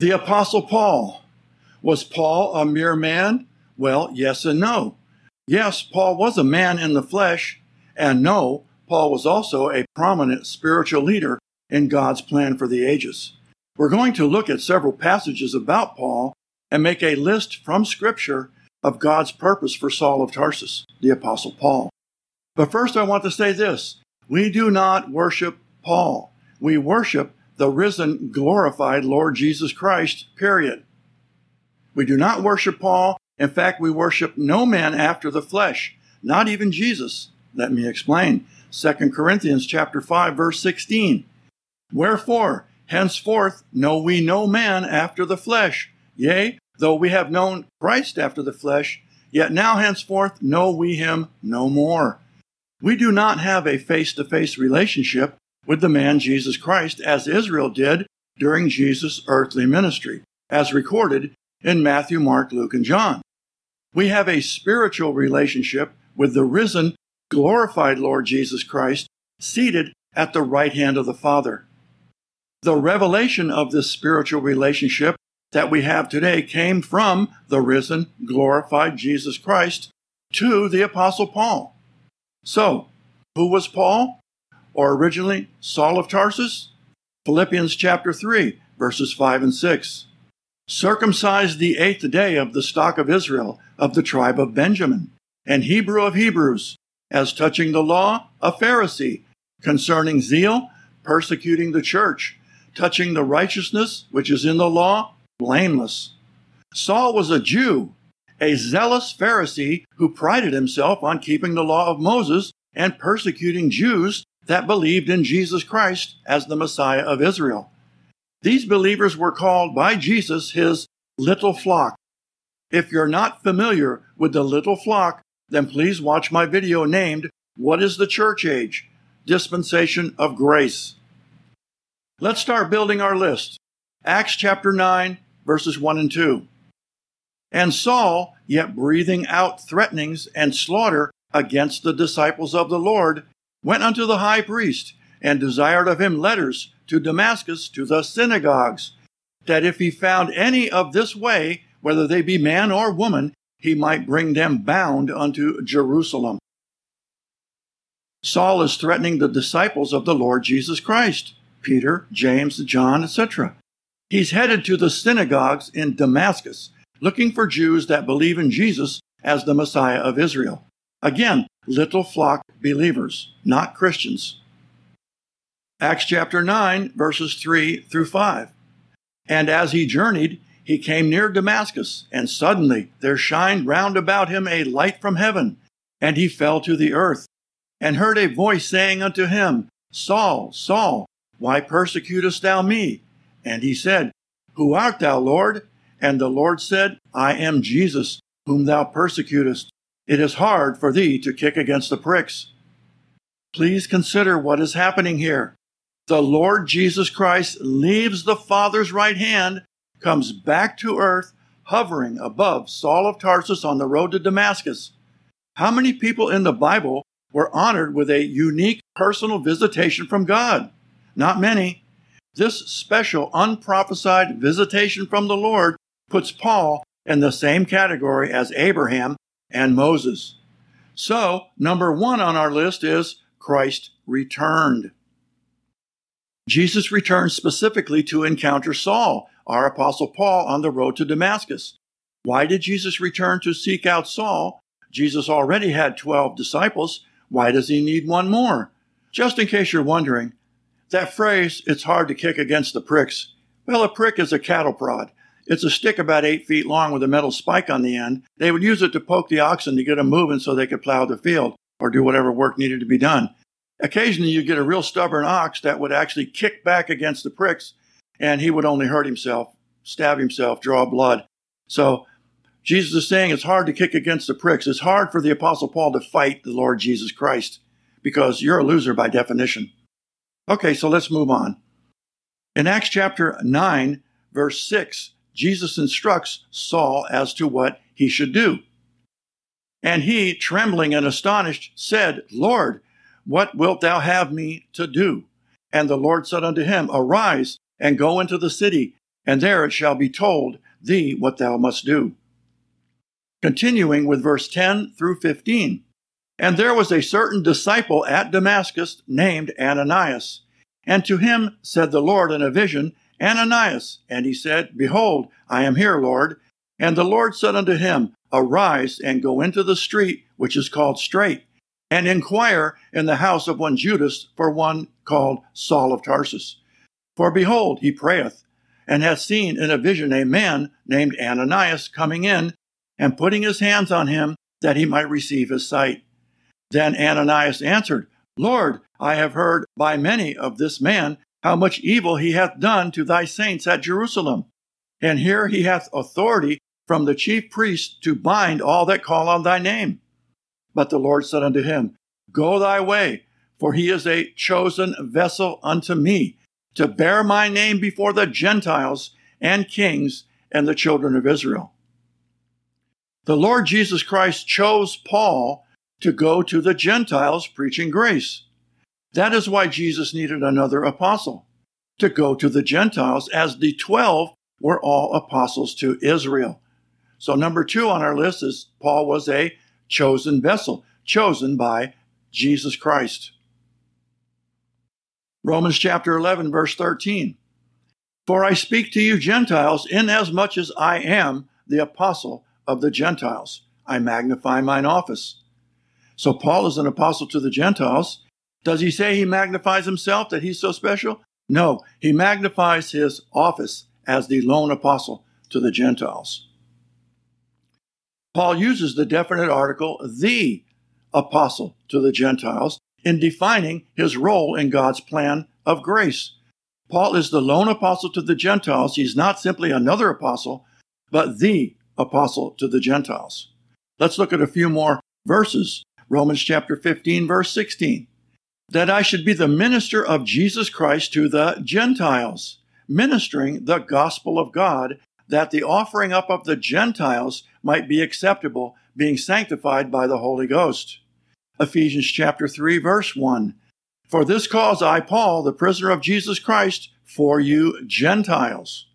The Apostle Paul. Was Paul a mere man? Well, yes and no. Yes, Paul was a man in the flesh, and no, Paul was also a prominent spiritual leader in God's plan for the ages. We're going to look at several passages about Paul and make a list from Scripture of God's purpose for Saul of Tarsus, the Apostle Paul. But first, I want to say this we do not worship Paul, we worship the risen, glorified Lord Jesus Christ, period. We do not worship Paul. In fact, we worship no man after the flesh, not even Jesus. Let me explain. 2 Corinthians chapter 5 verse 16. Wherefore, henceforth know we no man after the flesh. Yea, though we have known Christ after the flesh, yet now henceforth know we him no more. We do not have a face to face relationship with the man Jesus Christ as Israel did during Jesus' earthly ministry, as recorded in Matthew, Mark, Luke, and John. We have a spiritual relationship with the risen, glorified Lord Jesus Christ seated at the right hand of the Father. The revelation of this spiritual relationship that we have today came from the risen, glorified Jesus Christ to the Apostle Paul. So, who was Paul? Or originally Saul of Tarsus? Philippians chapter 3, verses 5 and 6. Circumcised the eighth day of the stock of Israel, of the tribe of Benjamin, and Hebrew of Hebrews, as touching the law, a Pharisee, concerning zeal, persecuting the church, touching the righteousness which is in the law, blameless. Saul was a Jew, a zealous Pharisee who prided himself on keeping the law of Moses and persecuting Jews that believed in Jesus Christ as the Messiah of Israel. These believers were called by Jesus his little flock. If you're not familiar with the little flock, then please watch my video named What is the Church Age? Dispensation of Grace. Let's start building our list. Acts chapter 9, verses 1 and 2. And Saul, yet breathing out threatenings and slaughter against the disciples of the Lord, went unto the high priest and desired of him letters to Damascus to the synagogues, that if he found any of this way, whether they be man or woman, he might bring them bound unto Jerusalem. Saul is threatening the disciples of the Lord Jesus Christ, Peter, James, John, etc. He's headed to the synagogues in Damascus, looking for Jews that believe in Jesus as the Messiah of Israel. Again, little flock believers, not Christians. Acts chapter 9, verses 3 through 5. And as he journeyed, he came near Damascus, and suddenly there shined round about him a light from heaven, and he fell to the earth, and heard a voice saying unto him, Saul, Saul, why persecutest thou me? And he said, Who art thou, Lord? And the Lord said, I am Jesus, whom thou persecutest. It is hard for thee to kick against the pricks. Please consider what is happening here. The Lord Jesus Christ leaves the Father's right hand, comes back to earth, hovering above Saul of Tarsus on the road to Damascus. How many people in the Bible were honored with a unique personal visitation from God? Not many. This special unprophesied visitation from the Lord puts Paul in the same category as Abraham and Moses. So, number one on our list is Christ returned. Jesus returned specifically to encounter Saul, our apostle Paul, on the road to Damascus. Why did Jesus return to seek out Saul? Jesus already had 12 disciples. Why does he need one more? Just in case you're wondering, that phrase, it's hard to kick against the pricks. Well, a prick is a cattle prod. It's a stick about eight feet long with a metal spike on the end. They would use it to poke the oxen to get them moving so they could plow the field or do whatever work needed to be done. Occasionally, you'd get a real stubborn ox that would actually kick back against the pricks, and he would only hurt himself, stab himself, draw blood. So, Jesus is saying it's hard to kick against the pricks. It's hard for the Apostle Paul to fight the Lord Jesus Christ because you're a loser by definition. Okay, so let's move on. In Acts chapter 9, verse 6, Jesus instructs Saul as to what he should do. And he, trembling and astonished, said, Lord, what wilt thou have me to do? And the Lord said unto him, Arise and go into the city, and there it shall be told thee what thou must do. Continuing with verse 10 through 15. And there was a certain disciple at Damascus named Ananias. And to him said the Lord in a vision, Ananias. And he said, Behold, I am here, Lord. And the Lord said unto him, Arise and go into the street which is called Straight, and inquire in the house of one Judas for one called Saul of Tarsus. For behold, he prayeth, and hath seen in a vision a man named Ananias coming in, and putting his hands on him, that he might receive his sight. Then Ananias answered, Lord, I have heard by many of this man how much evil he hath done to thy saints at Jerusalem. And here he hath authority from the chief priest to bind all that call on thy name. But the Lord said unto him, Go thy way, for he is a chosen vessel unto me, to bear my name before the Gentiles and kings and the children of Israel. The Lord Jesus Christ chose Paul to go to the Gentiles preaching grace. That is why Jesus needed another apostle to go to the Gentiles, as the 12 were all apostles to Israel. So, number two on our list is Paul was a chosen vessel, chosen by Jesus Christ. Romans chapter 11, verse 13. For I speak to you Gentiles, inasmuch as I am the apostle of the Gentiles. I magnify mine office. So Paul is an apostle to the Gentiles. Does he say he magnifies himself that he's so special? No, he magnifies his office as the lone apostle to the Gentiles. Paul uses the definite article, the apostle to the Gentiles, in defining his role in God's plan of grace. Paul is the lone apostle to the Gentiles. He's not simply another apostle, but the apostle to the Gentiles. Let's look at a few more verses. Romans chapter 15, verse 16. That I should be the minister of Jesus Christ to the Gentiles, ministering the gospel of God, that the offering up of the Gentiles might be acceptable, being sanctified by the Holy Ghost. Ephesians chapter 3 verse 1. For this cause I, Paul, the prisoner of Jesus Christ, for you Gentiles.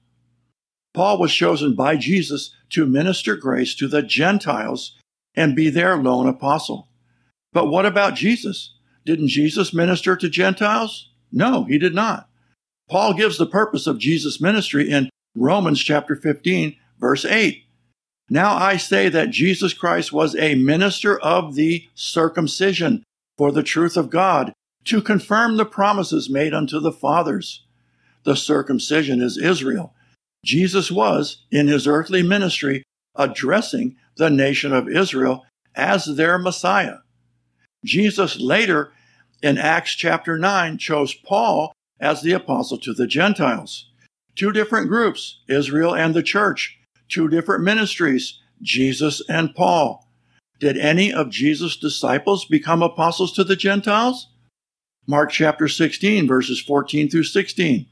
Paul was chosen by Jesus to minister grace to the Gentiles and be their lone apostle. But what about Jesus? Didn't Jesus minister to Gentiles? No, he did not. Paul gives the purpose of Jesus' ministry in Romans chapter 15, verse 8. Now I say that Jesus Christ was a minister of the circumcision for the truth of God, to confirm the promises made unto the fathers. The circumcision is Israel. Jesus was, in his earthly ministry, addressing the nation of Israel as their Messiah. Jesus later, in Acts chapter 9, chose Paul as the apostle to the Gentiles. Two different groups, Israel and the church, two different ministries, Jesus and Paul. Did any of Jesus' disciples become apostles to the Gentiles? Mark chapter 16, verses 14 through 16.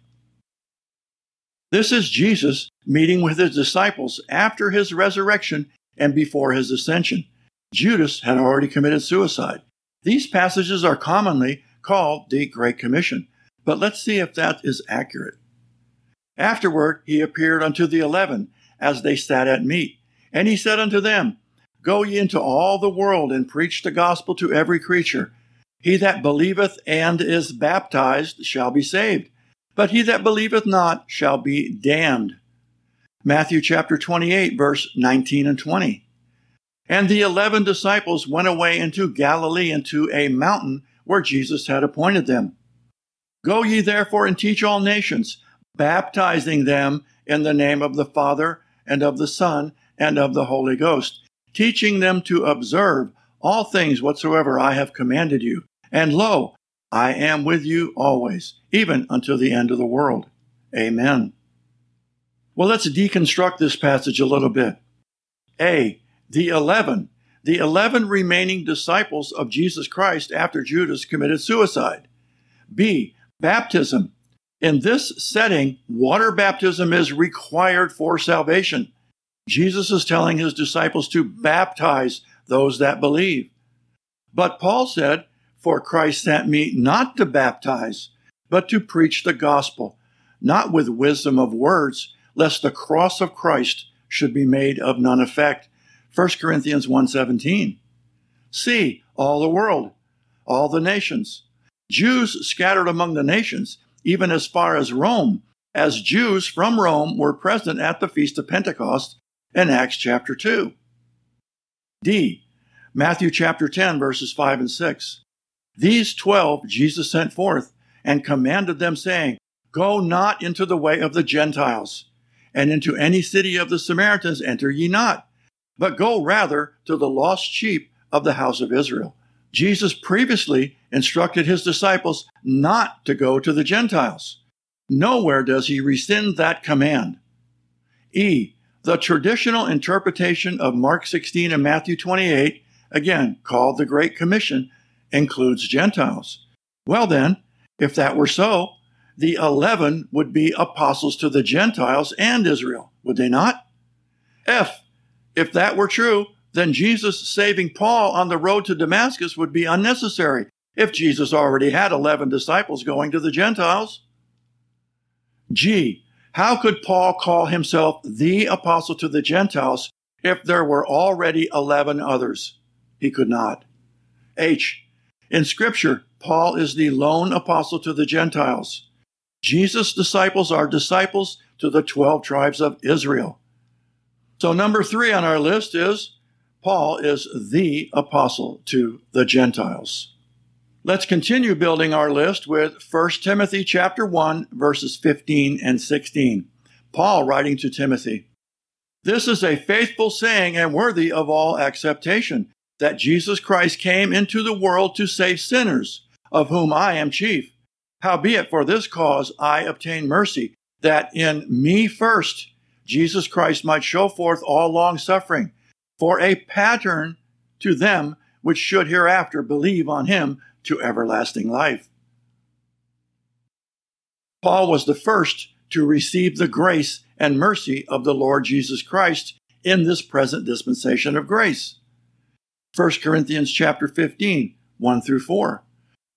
This is Jesus meeting with his disciples after his resurrection and before his ascension. Judas had already committed suicide. These passages are commonly called the Great Commission, but let's see if that is accurate. Afterward, he appeared unto the eleven as they sat at meat. And he said unto them, Go ye into all the world and preach the gospel to every creature. He that believeth and is baptized shall be saved, but he that believeth not shall be damned. Matthew chapter 28, verse 19 and 20. And the eleven disciples went away into Galilee into a mountain where Jesus had appointed them. Go ye therefore and teach all nations, baptizing them in the name of the Father and of the Son and of the Holy Ghost, teaching them to observe all things whatsoever I have commanded you. And lo, I am with you always, even until the end of the world. Amen. Well, let's deconstruct this passage a little bit. A. The eleven. The eleven remaining disciples of Jesus Christ after Judas committed suicide. B. Baptism. In this setting, water baptism is required for salvation. Jesus is telling his disciples to baptize those that believe. But Paul said, For Christ sent me not to baptize, but to preach the gospel, not with wisdom of words lest the cross of Christ should be made of none effect. 1 Corinthians 1:17. See all the world, all the nations, Jews scattered among the nations, even as far as Rome, as Jews from Rome were present at the feast of Pentecost in Acts chapter 2. D. Matthew chapter 10 verses 5 and 6. These 12 Jesus sent forth and commanded them saying, Go not into the way of the Gentiles, and into any city of the Samaritans enter ye not, but go rather to the lost sheep of the house of Israel. Jesus previously instructed his disciples not to go to the Gentiles. Nowhere does he rescind that command. E. The traditional interpretation of Mark 16 and Matthew 28, again called the Great Commission, includes Gentiles. Well, then, if that were so, the 11 would be apostles to the Gentiles and Israel, would they not? F. If that were true, then Jesus saving Paul on the road to Damascus would be unnecessary if Jesus already had 11 disciples going to the Gentiles. G. How could Paul call himself the apostle to the Gentiles if there were already 11 others? He could not. H. In Scripture, Paul is the lone apostle to the Gentiles. Jesus' disciples are disciples to the 12 tribes of Israel. So, number three on our list is Paul is the apostle to the Gentiles. Let's continue building our list with 1 Timothy chapter 1 verses 15 and 16. Paul writing to Timothy. This is a faithful saying and worthy of all acceptation that Jesus Christ came into the world to save sinners, of whom I am chief. Howbeit for this cause I obtain mercy, that in me first Jesus Christ might show forth all long suffering for a pattern to them which should hereafter believe on him to everlasting life. Paul was the first to receive the grace and mercy of the Lord Jesus Christ in this present dispensation of grace. 1 Corinthians chapter 15, 1 through 4.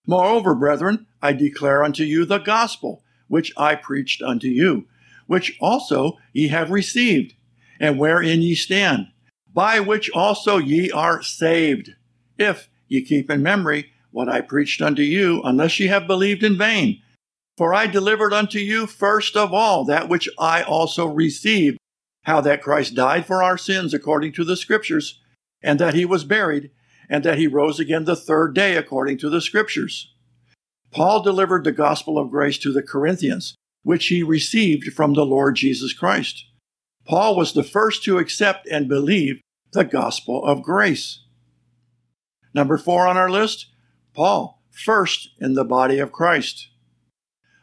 Moreover, brethren, I declare unto you the gospel which I preached unto you, which also ye have received, and wherein ye stand, by which also ye are saved, if ye keep in memory what I preached unto you, unless ye have believed in vain. For I delivered unto you first of all that which I also received, how that Christ died for our sins according to the Scriptures, and that he was buried, and that he rose again the third day according to the Scriptures. Paul delivered the gospel of grace to the Corinthians, which he received from the Lord Jesus Christ. Paul was the first to accept and believe the gospel of grace. Number four on our list, Paul, first in the body of Christ.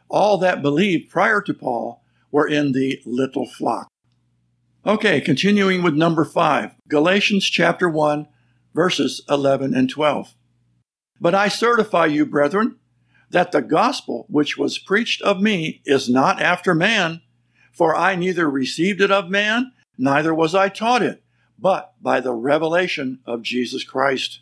All that believed prior to Paul were in the little flock. Okay, continuing with number five, Galatians chapter 1, verses 11 and 12. But I certify you, brethren, that the gospel which was preached of me is not after man, for I neither received it of man, neither was I taught it, but by the revelation of Jesus Christ.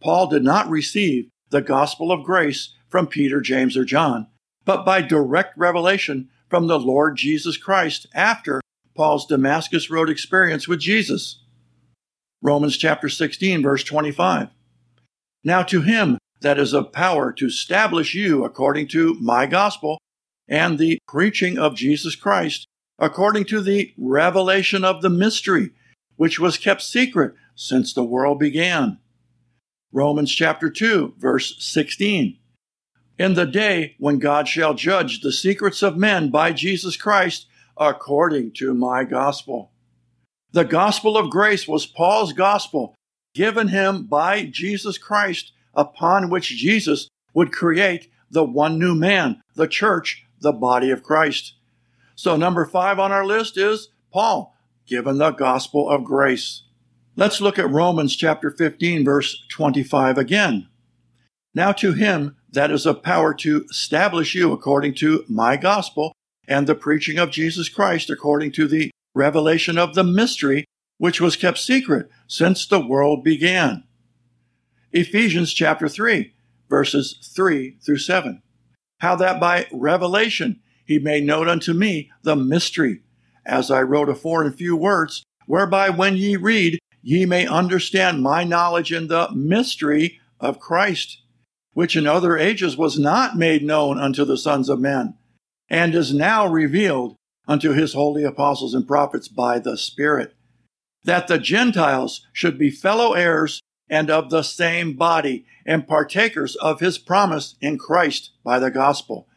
Paul did not receive the gospel of grace from Peter, James, or John, but by direct revelation from the Lord Jesus Christ after Paul's Damascus Road experience with Jesus. Romans chapter 16, verse 25. Now to him that is of power to establish you according to my gospel and the preaching of Jesus Christ, according to the revelation of the mystery which was kept secret since the world began. Romans chapter 2, verse 16. In the day when God shall judge the secrets of men by Jesus Christ according to my gospel. The gospel of grace was Paul's gospel given him by Jesus Christ, upon which Jesus would create the one new man, the church, the body of Christ. So, number five on our list is Paul, given the gospel of grace. Let's look at Romans chapter 15, verse 25 again. Now to him that is of power to establish you according to my gospel and the preaching of Jesus Christ according to the revelation of the mystery which was kept secret since the world began. Ephesians chapter 3, verses 3 through 7. How that by revelation he made known unto me the mystery, as I wrote afore in few words, whereby when ye read, ye may understand my knowledge in the mystery of Christ, which in other ages was not made known unto the sons of men, and is now revealed unto his holy apostles and prophets by the Spirit, that the Gentiles should be fellow heirs and of the same body, and partakers of his promise in Christ by the gospel,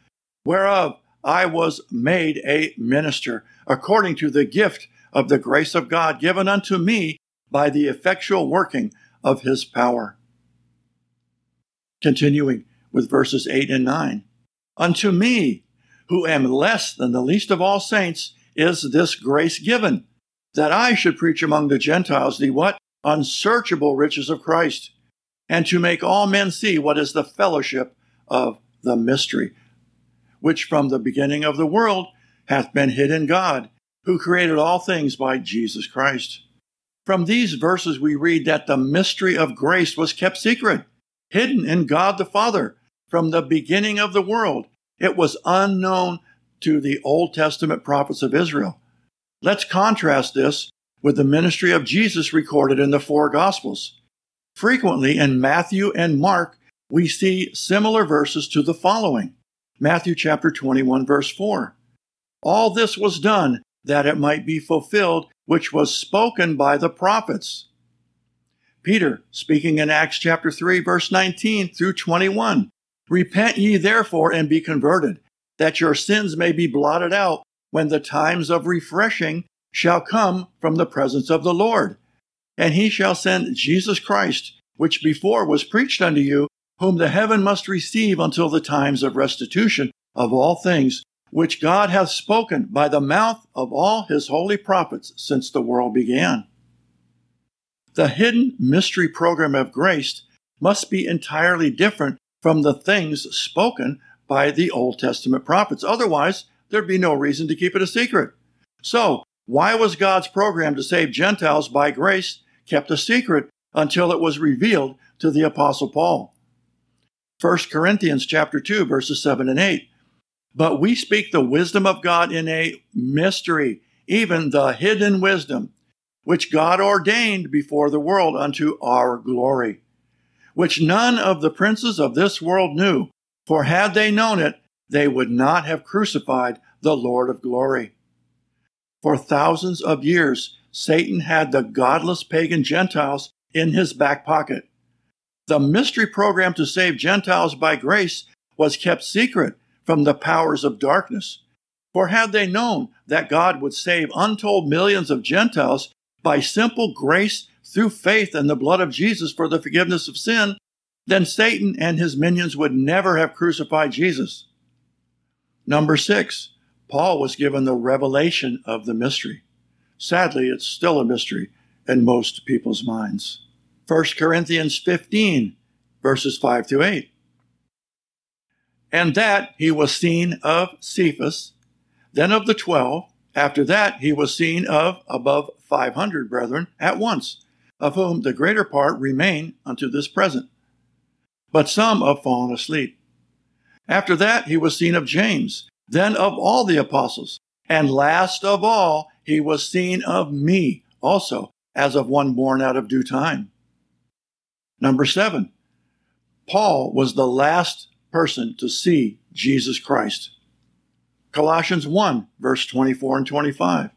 whereof I was made a minister, according to the gift of the grace of God given unto me by the effectual working of his power. Continuing with verses 8 and 9. Unto me, who am less than the least of all saints, is this grace given, that I should preach among the Gentiles the what? Unsearchable riches of Christ, and to make all men see what is the fellowship of the mystery, which from the beginning of the world hath been hid in God, who created all things by Jesus Christ. From these verses, we read that the mystery of grace was kept secret, hidden in God the Father from the beginning of the world. It was unknown to the Old Testament prophets of Israel. Let's contrast this with the ministry of Jesus recorded in the four Gospels. Frequently in Matthew and Mark, we see similar verses to the following Matthew chapter 21, verse 4. All this was done that it might be fulfilled which was spoken by the prophets. Peter, speaking in Acts chapter 3, verse 19 through 21, Repent ye therefore and be converted, that your sins may be blotted out when the times of refreshing shall come from the presence of the Lord. And he shall send Jesus Christ, which before was preached unto you, whom the heaven must receive until the times of restitution of all things, which God hath spoken by the mouth of all his holy prophets since the world began. The hidden mystery program of grace must be entirely different from the things spoken by the Old Testament prophets. Otherwise, there'd be no reason to keep it a secret. So, why was God's program to save Gentiles by grace kept a secret until it was revealed to the apostle Paul? 1 Corinthians chapter 2 verses 7 and 8 but we speak the wisdom of God in a mystery, even the hidden wisdom, which God ordained before the world unto our glory, which none of the princes of this world knew, for had they known it, they would not have crucified the Lord of glory. For thousands of years, Satan had the godless pagan Gentiles in his back pocket. The mystery program to save Gentiles by grace was kept secret from the powers of darkness. For had they known that God would save untold millions of Gentiles by simple grace through faith in the blood of Jesus for the forgiveness of sin, then Satan and his minions would never have crucified Jesus. Number six, Paul was given the revelation of the mystery. Sadly, it's still a mystery in most people's minds. 1 Corinthians 15, verses 5 to 8 and that he was seen of Cephas, then of the twelve. After that he was seen of above five hundred brethren at once, of whom the greater part remain unto this present. But some have fallen asleep. After that he was seen of James, then of all the apostles, and last of all he was seen of me also, as of one born out of due time. Number seven, Paul was the last person to see Jesus Christ. Colossians 1, verse 24 and 25.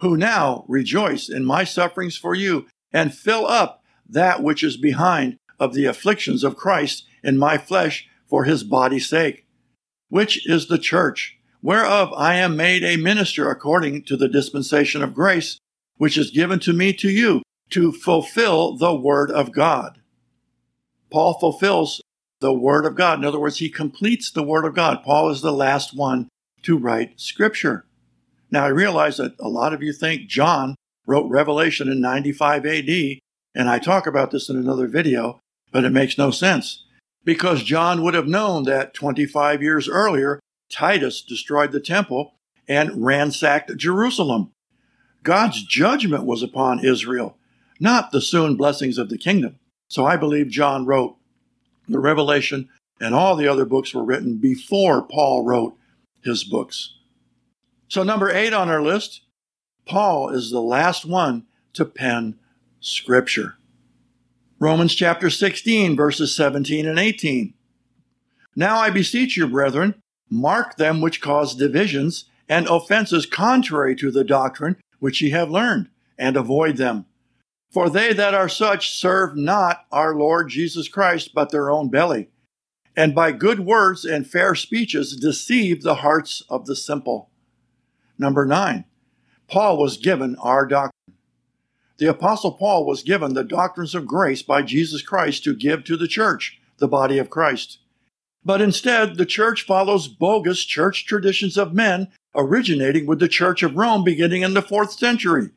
Who now rejoice in my sufferings for you and fill up that which is behind of the afflictions of Christ in my flesh for his body's sake, which is the church, whereof I am made a minister according to the dispensation of grace, which is given to me to you to fulfill the word of God. Paul fulfills the Word of God. In other words, he completes the Word of God. Paul is the last one to write Scripture. Now, I realize that a lot of you think John wrote Revelation in 95 AD, and I talk about this in another video, but it makes no sense because John would have known that 25 years earlier, Titus destroyed the temple and ransacked Jerusalem. God's judgment was upon Israel, not the soon blessings of the kingdom. So I believe John wrote the Revelation, and all the other books were written before Paul wrote his books. So, number eight on our list, Paul is the last one to pen Scripture. Romans chapter 16, verses 17 and 18. Now I beseech you, brethren, mark them which cause divisions and offenses contrary to the doctrine which ye have learned, and avoid them. For they that are such serve not our Lord Jesus Christ, but their own belly, and by good words and fair speeches deceive the hearts of the simple. Number nine, Paul was given our doctrine. The Apostle Paul was given the doctrines of grace by Jesus Christ to give to the church, the body of Christ. But instead, the church follows bogus church traditions of men originating with the Church of Rome beginning in the fourth century.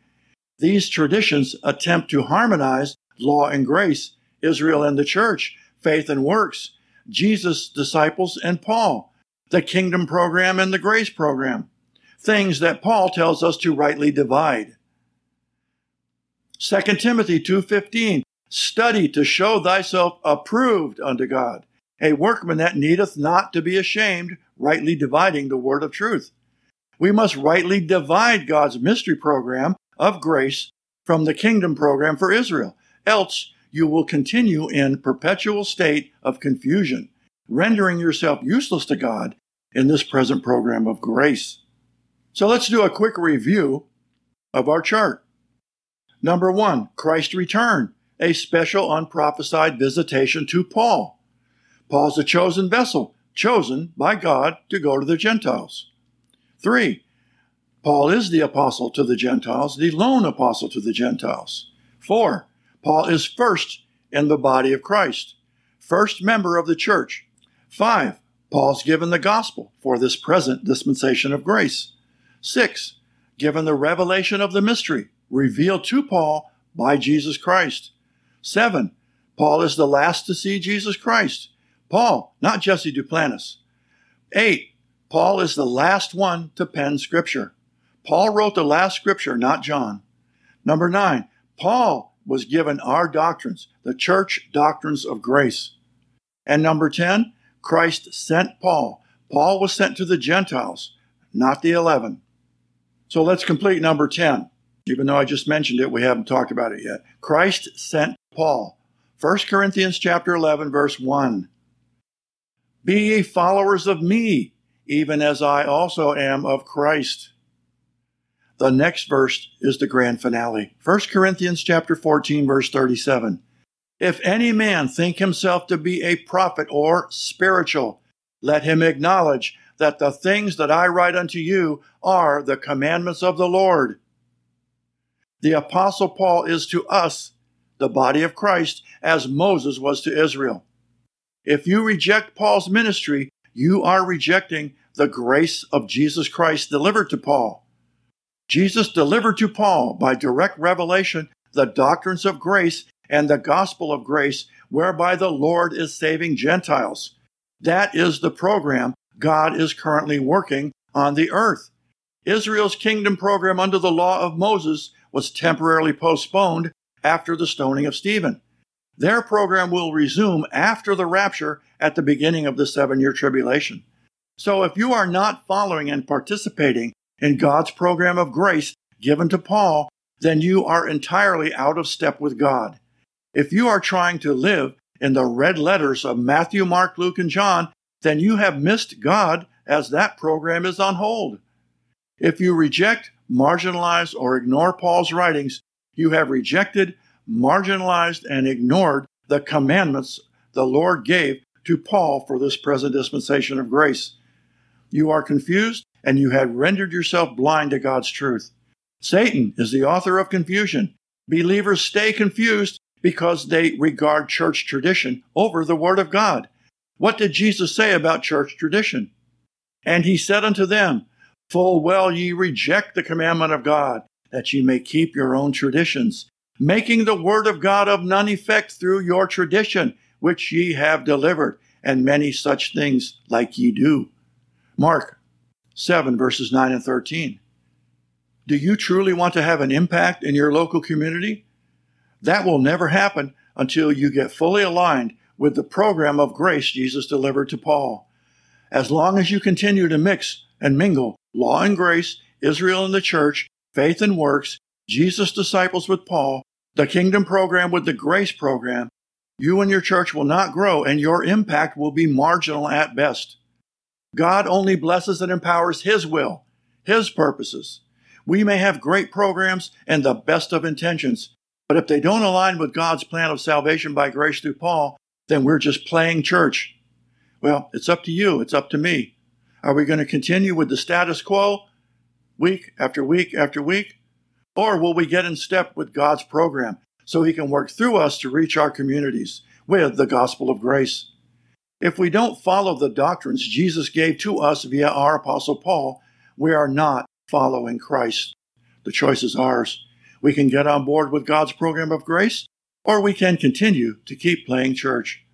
These traditions attempt to harmonize law and grace, Israel and the church, faith and works, Jesus' disciples and Paul, the kingdom program and the grace program, things that Paul tells us to rightly divide. 2 Timothy 2:15 Study to show thyself approved unto God, a workman that needeth not to be ashamed, rightly dividing the word of truth. We must rightly divide God's mystery program of grace from the kingdom program for Israel. Else, you will continue in perpetual state of confusion, rendering yourself useless to God in this present program of grace. So let's do a quick review of our chart. Number one, Christ's return, a special unprophesied visitation to Paul. Paul's a chosen vessel, chosen by God to go to the Gentiles. Three, Paul is the apostle to the Gentiles, the lone apostle to the Gentiles. Four, Paul is first in the body of Christ, first member of the church. Five, Paul's given the gospel for this present dispensation of grace. Six, given the revelation of the mystery revealed to Paul by Jesus Christ. Seven, Paul is the last to see Jesus Christ. Paul, not Jesse Duplantis. Eight, Paul is the last one to pen scripture. Paul wrote the last scripture, not John. Number nine, Paul was given our doctrines, the church doctrines of grace. And number 10, Christ sent Paul. Paul was sent to the Gentiles, not the 11. So let's complete number 10. Even though I just mentioned it, we haven't talked about it yet. Christ sent Paul. 1 Corinthians chapter 11 verse 1. Be ye followers of me, even as I also am of Christ. The next verse is the grand finale. 1 Corinthians chapter 14 verse 37. If any man think himself to be a prophet or spiritual, let him acknowledge that the things that I write unto you are the commandments of the Lord. The apostle Paul is to us the body of Christ as Moses was to Israel. If you reject Paul's ministry, you are rejecting the grace of Jesus Christ delivered to Paul. Jesus delivered to Paul by direct revelation the doctrines of grace and the gospel of grace whereby the Lord is saving Gentiles. That is the program God is currently working on the earth. Israel's kingdom program under the law of Moses was temporarily postponed after the stoning of Stephen. Their program will resume after the rapture at the beginning of the seven year tribulation. So if you are not following and participating in God's program of grace given to Paul, then you are entirely out of step with God. If you are trying to live in the red letters of Matthew, Mark, Luke, and John, then you have missed God as that program is on hold. If you reject, marginalize, or ignore Paul's writings, you have rejected marginalized, and ignored the commandments the Lord gave to Paul for this present dispensation of grace. You are confused and you have rendered yourself blind to God's truth. Satan is the author of confusion. Believers stay confused because they regard church tradition over the Word of God. What did Jesus say about church tradition? And he said unto them, Full well ye reject the commandment of God, that ye may keep your own traditions making the word of God of none effect through your tradition, which ye have delivered, and many such things like ye do. Mark 7, verses 9 and 13. Do you truly want to have an impact in your local community? That will never happen until you get fully aligned with the program of grace Jesus delivered to Paul. As long as you continue to mix and mingle law and grace, Israel and the church, faith and works, Jesus disciples with Paul, the kingdom program with the grace program, you and your church will not grow and your impact will be marginal at best. God only blesses and empowers His will, His purposes. We may have great programs and the best of intentions, but if they don't align with God's plan of salvation by grace through Paul, then we're just playing church. Well, it's up to you. It's up to me. Are we going to continue with the status quo week after week after week? Or will we get in step with God's program so He can work through us to reach our communities with the gospel of grace? If we don't follow the doctrines Jesus gave to us via our Apostle Paul, we are not following Christ. The choice is ours. We can get on board with God's program of grace, or we can continue to keep playing church.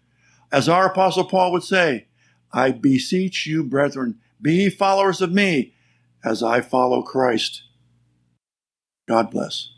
As our Apostle Paul would say, I beseech you, brethren, be followers of me as I follow Christ. God bless.